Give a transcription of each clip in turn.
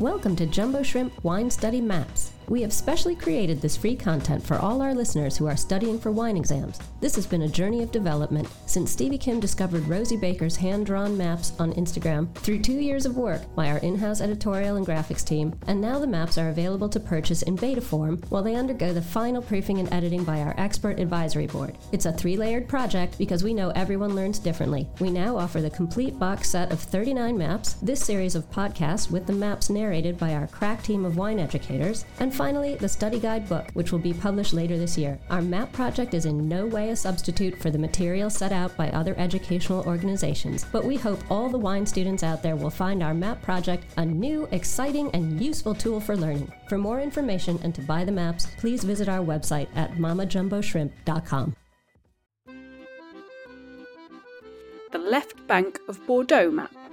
Welcome to Jumbo Shrimp Wine Study Maps. We have specially created this free content for all our listeners who are studying for wine exams. This has been a journey of development since Stevie Kim discovered Rosie Baker's hand drawn maps on Instagram through two years of work by our in house editorial and graphics team, and now the maps are available to purchase in beta form while they undergo the final proofing and editing by our expert advisory board. It's a three layered project because we know everyone learns differently. We now offer the complete box set of 39 maps, this series of podcasts with the maps narrated by our crack team of wine educators, and finally, the study guide book, which will be published later this year. Our MAP project is in no way a substitute for the material set out by other educational organizations, but we hope all the wine students out there will find our MAP project a new, exciting, and useful tool for learning. For more information and to buy the maps, please visit our website at mammajumboshrimp.com. The left bank of Bordeaux map.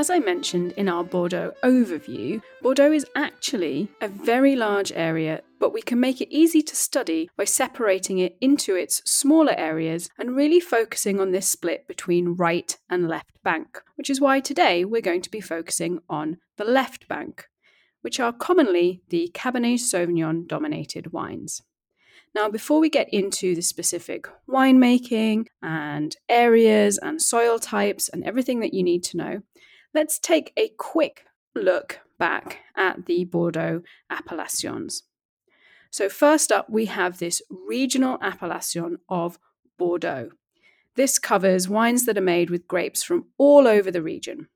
As I mentioned in our Bordeaux overview, Bordeaux is actually a very large area, but we can make it easy to study by separating it into its smaller areas and really focusing on this split between right and left bank, which is why today we're going to be focusing on the left bank, which are commonly the Cabernet Sauvignon dominated wines. Now, before we get into the specific winemaking and areas and soil types and everything that you need to know, let's take a quick look back at the Bordeaux appellations. So, first up, we have this regional appellation of Bordeaux. This covers wines that are made with grapes from all over the region.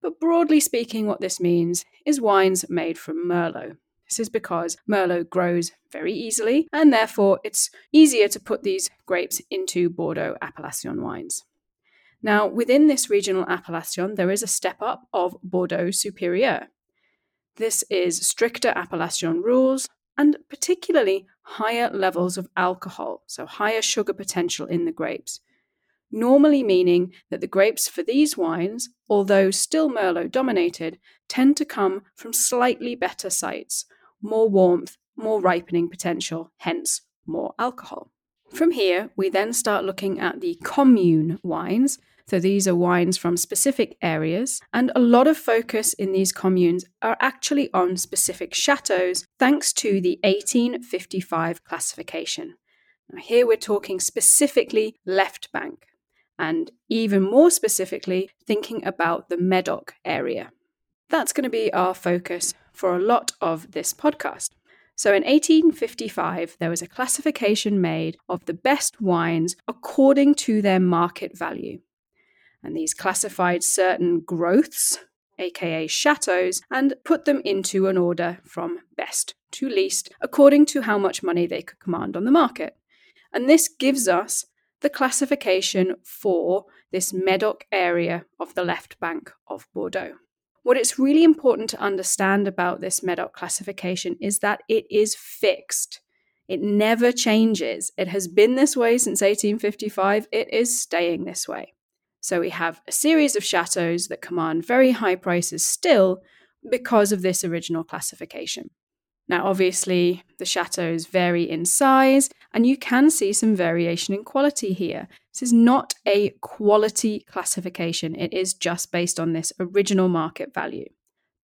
But broadly speaking, what this means is wines made from Merlot. This is because Merlot grows very easily, and therefore it's easier to put these grapes into Bordeaux appellation wines. Now, within this regional appellation, there is a step up of Bordeaux Supérieur. This is stricter appellation rules and particularly higher levels of alcohol, so higher sugar potential in the grapes. Normally meaning that the grapes for these wines, although still Merlot dominated, tend to come from slightly better sites, more warmth, more ripening potential, hence more alcohol. From here, we then start looking at the commune wines. So these are wines from specific areas, and a lot of focus in these communes are actually on specific chateaus thanks to the 1855 classification. Now, here we're talking specifically left bank, and even more specifically, thinking about the Medoc area. That's going to be our focus for a lot of this podcast. So in 1855, there was a classification made of the best wines according to their market value. And these classified certain growths, aka chateaus, and put them into an order from best to least according to how much money they could command on the market. And this gives us the classification for this Medoc area of the left bank of Bordeaux. What it's really important to understand about this Medoc classification is that it is fixed. It never changes. It has been this way since 1855. It is staying this way. So we have a series of chateaus that command very high prices still because of this original classification. Now, obviously, the chateaus vary in size, and you can see some variation in quality here. This is not a quality classification, it is just based on this original market value.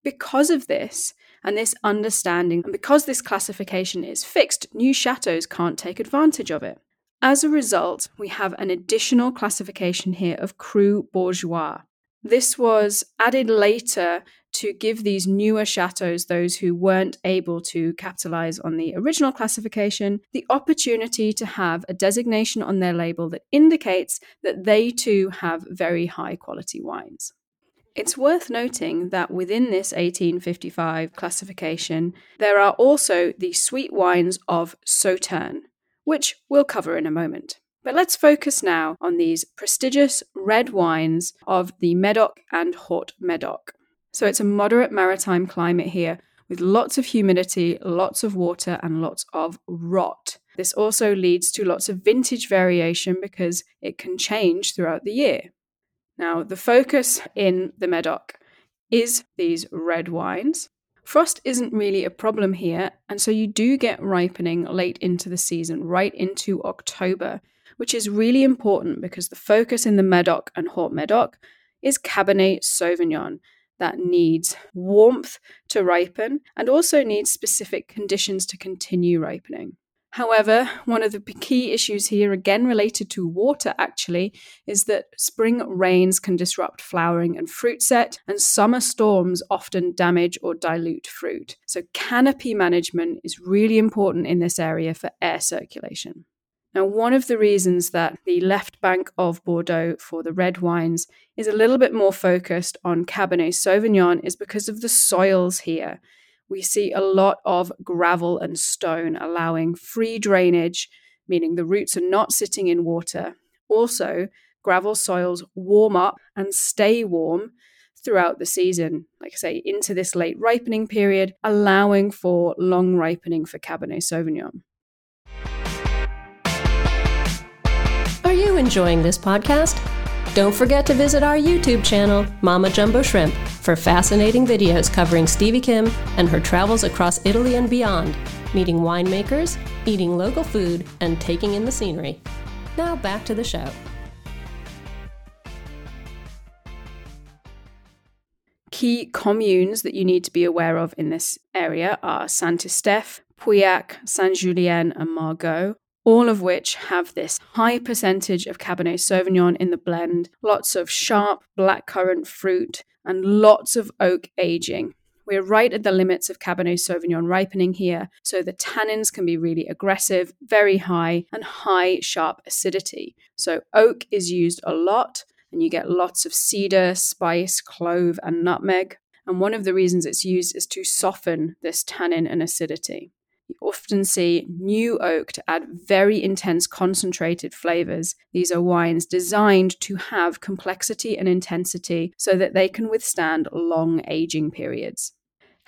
Because of this, and this understanding, and because this classification is fixed, new chateaus can't take advantage of it. As a result, we have an additional classification here of cru bourgeois. This was added later to give these newer chateaus, those who weren't able to capitalize on the original classification, the opportunity to have a designation on their label that indicates that they too have very high quality wines. It's worth noting that within this 1855 classification, there are also the sweet wines of Sauternes, which we'll cover in a moment. But let's focus now on these prestigious red wines of the Medoc and Haut Medoc. So it's a moderate maritime climate here with lots of humidity, lots of water, and lots of rot. This also leads to lots of vintage variation because it can change throughout the year. Now, the focus in the Medoc is these red wines. Frost isn't really a problem here, and so you do get ripening late into the season, right into October, which is really important because the focus in the Medoc and Haut Medoc is Cabernet Sauvignon that needs warmth to ripen and also needs specific conditions to continue ripening. However, one of the key issues here, again related to water actually, is that spring rains can disrupt flowering and fruit set, and summer storms often damage or dilute fruit. So, canopy management is really important in this area for air circulation. Now, one of the reasons that the left bank of Bordeaux for the red wines is a little bit more focused on Cabernet Sauvignon is because of the soils here we see a lot of gravel and stone, allowing free drainage, meaning the roots are not sitting in water. Also, gravel soils warm up and stay warm throughout the season, like I say, into this late ripening period, allowing for long ripening for Cabernet Sauvignon. Enjoying this podcast? Don't forget to visit our YouTube channel, Mamma Jumbo Shrimp, for fascinating videos covering Stevie Kim and her travels across Italy and beyond, meeting winemakers, eating local food, and taking in the scenery. Now back to the show. Key communes that you need to be aware of in this area are Saint Estèphe, Pauillac, Saint Julien, and Margaux, all of which have this high percentage of Cabernet Sauvignon in the blend, lots of sharp blackcurrant fruit, and lots of oak aging. We're right at the limits of Cabernet Sauvignon ripening here, so the tannins can be really aggressive, very high, and high sharp acidity. So, oak is used a lot, and you get lots of cedar, spice, clove, and nutmeg. And one of the reasons it's used is to soften this tannin and acidity. You often see new oak to add very intense concentrated flavors. These are wines designed to have complexity and intensity so that they can withstand long aging periods.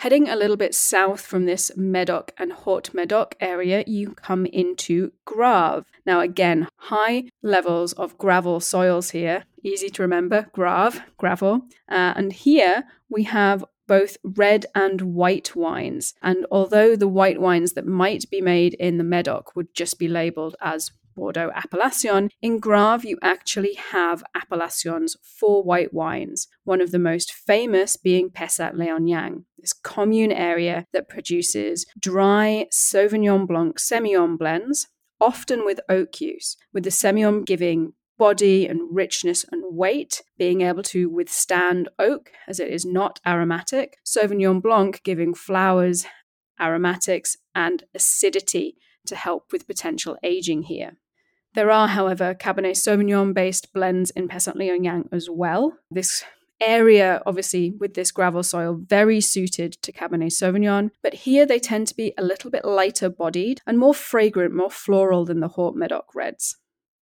Heading a little bit south from this Medoc and Haut Medoc area, you come into Graves. Now, again, high levels of gravel soils here. Easy to remember, Graves, gravel. Uh, and here we have both red and white wines. And although the white wines that might be made in the Medoc would just be labeled as Bordeaux Appellation, in Graves you actually have appellations for white wines, one of the most famous being Pessac-Léognan, this commune area that produces dry Sauvignon Blanc Semillon blends, often with oak use, with the Semillon giving body and richness and weight, being able to withstand oak as it is not aromatic. Sauvignon Blanc giving flowers, aromatics, and acidity to help with potential aging here. There are, however, Cabernet Sauvignon based blends in Pessac-Léognan as well. This area, obviously, with this gravel soil, very suited to Cabernet Sauvignon, but here they tend to be a little bit lighter bodied and more fragrant, more floral than the Haut Medoc reds.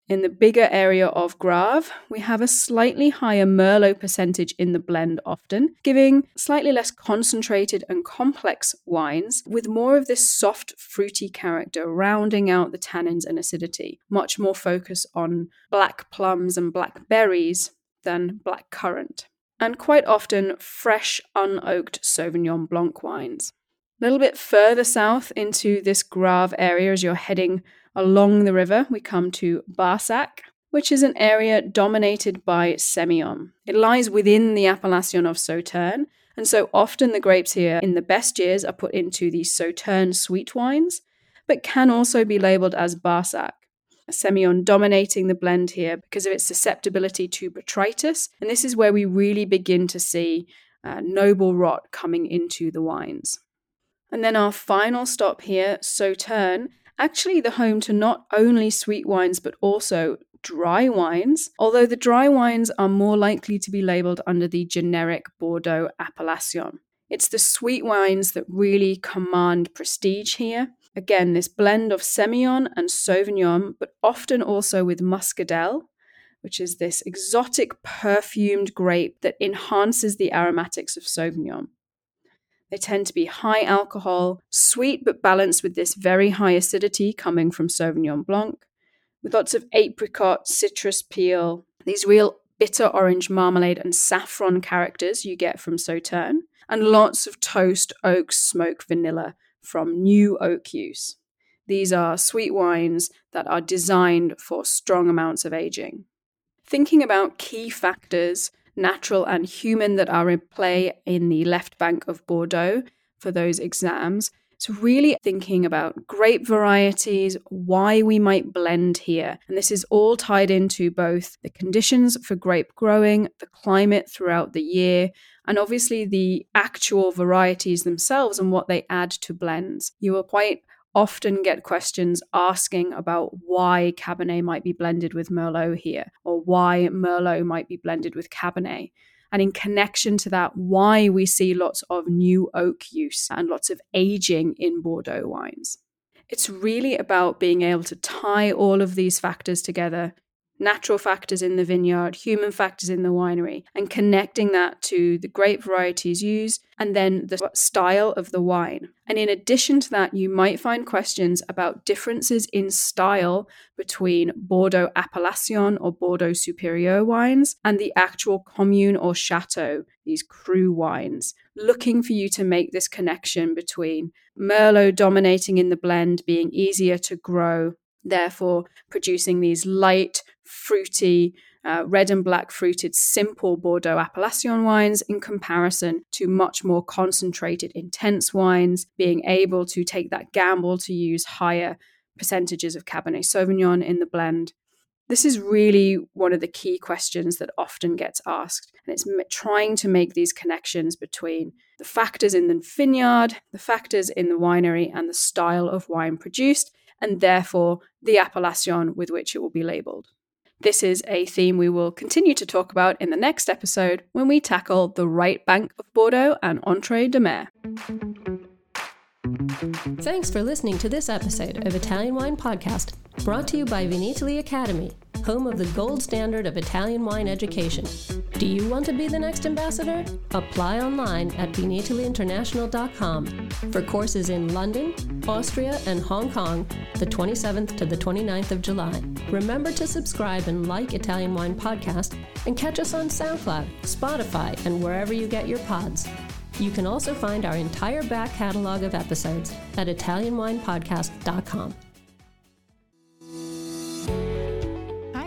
In the bigger area of Graves, we have a slightly higher Merlot percentage in the blend often, giving slightly less concentrated and complex wines with more of this soft, fruity character, rounding out the tannins and acidity. Much more focus on black plums and black berries than black currant. And quite often, fresh, unoaked Sauvignon Blanc wines. A little bit further south into this Graves area as you're heading Along the river, we come to Barsac, which is an area dominated by Semillon. It lies within the appellation of Sauternes, and so often the grapes here in the best years are put into the Sauternes sweet wines, but can also be labeled as Barsac. Semillon dominating the blend here because of its susceptibility to botrytis, and this is where we really begin to see uh, noble rot coming into the wines. And then our final stop here, Sauternes, actually the home to not only sweet wines but also dry wines, although the dry wines are more likely to be labeled under the generic Bordeaux appellation. It's the sweet wines that really command prestige here. Again, this blend of Semillon and Sauvignon, but often also with Muscadelle, which is this exotic perfumed grape that enhances the aromatics of Sauvignon. They tend to be high alcohol, sweet but balanced with this very high acidity coming from Sauvignon Blanc, with lots of apricot, citrus peel, these real bitter orange marmalade and saffron characters you get from Sauternes, and lots of toast, oak, smoke, vanilla from new oak use. These are sweet wines that are designed for strong amounts of aging. Thinking about key factors, natural and human, that are in play in the left bank of Bordeaux for those exams, it's really thinking about grape varieties, why we might blend here. And this is all tied into both the conditions for grape growing, the climate throughout the year, and obviously the actual varieties themselves and what they add to blends. You will quite often get questions asking about why Cabernet might be blended with Merlot here, or why Merlot might be blended with Cabernet. And in connection to that, why we see lots of new oak use and lots of aging in Bordeaux wines. It's really about being able to tie all of these factors together natural factors in the vineyard, human factors in the winery, and connecting that to the grape varieties used and then the style of the wine. And in addition to that, you might find questions about differences in style between Bordeaux Appellation or Bordeaux Superior wines and the actual commune or chateau, these cru wines, looking for you to make this connection between Merlot dominating in the blend, being easier to grow, therefore producing these light, fruity, uh, red and black fruited, simple Bordeaux Appellation wines in comparison to much more concentrated, intense wines, being able to take that gamble to use higher percentages of Cabernet Sauvignon in the blend. This is really one of the key questions that often gets asked. And it's trying to make these connections between the factors in the vineyard, the factors in the winery, and the style of wine produced, and therefore the appellation with which it will be labeled. This is a theme we will continue to talk about in the next episode when we tackle the right bank of Bordeaux and Entre-Deux-Mers. Thanks for listening to this episode of Italian Wine Podcast, brought to you by Vinitaly Academy, home of the gold standard of Italian wine education. Do you want to be the next ambassador? Apply online at vinitalyinternational.com for courses in London, Austria, and Hong Kong the 27th to the 29th of July. Remember to subscribe and like Italian Wine Podcast and catch us on SoundCloud, Spotify, and wherever you get your pods. You can also find our entire back catalog of episodes at ItalianWinePodcast.com.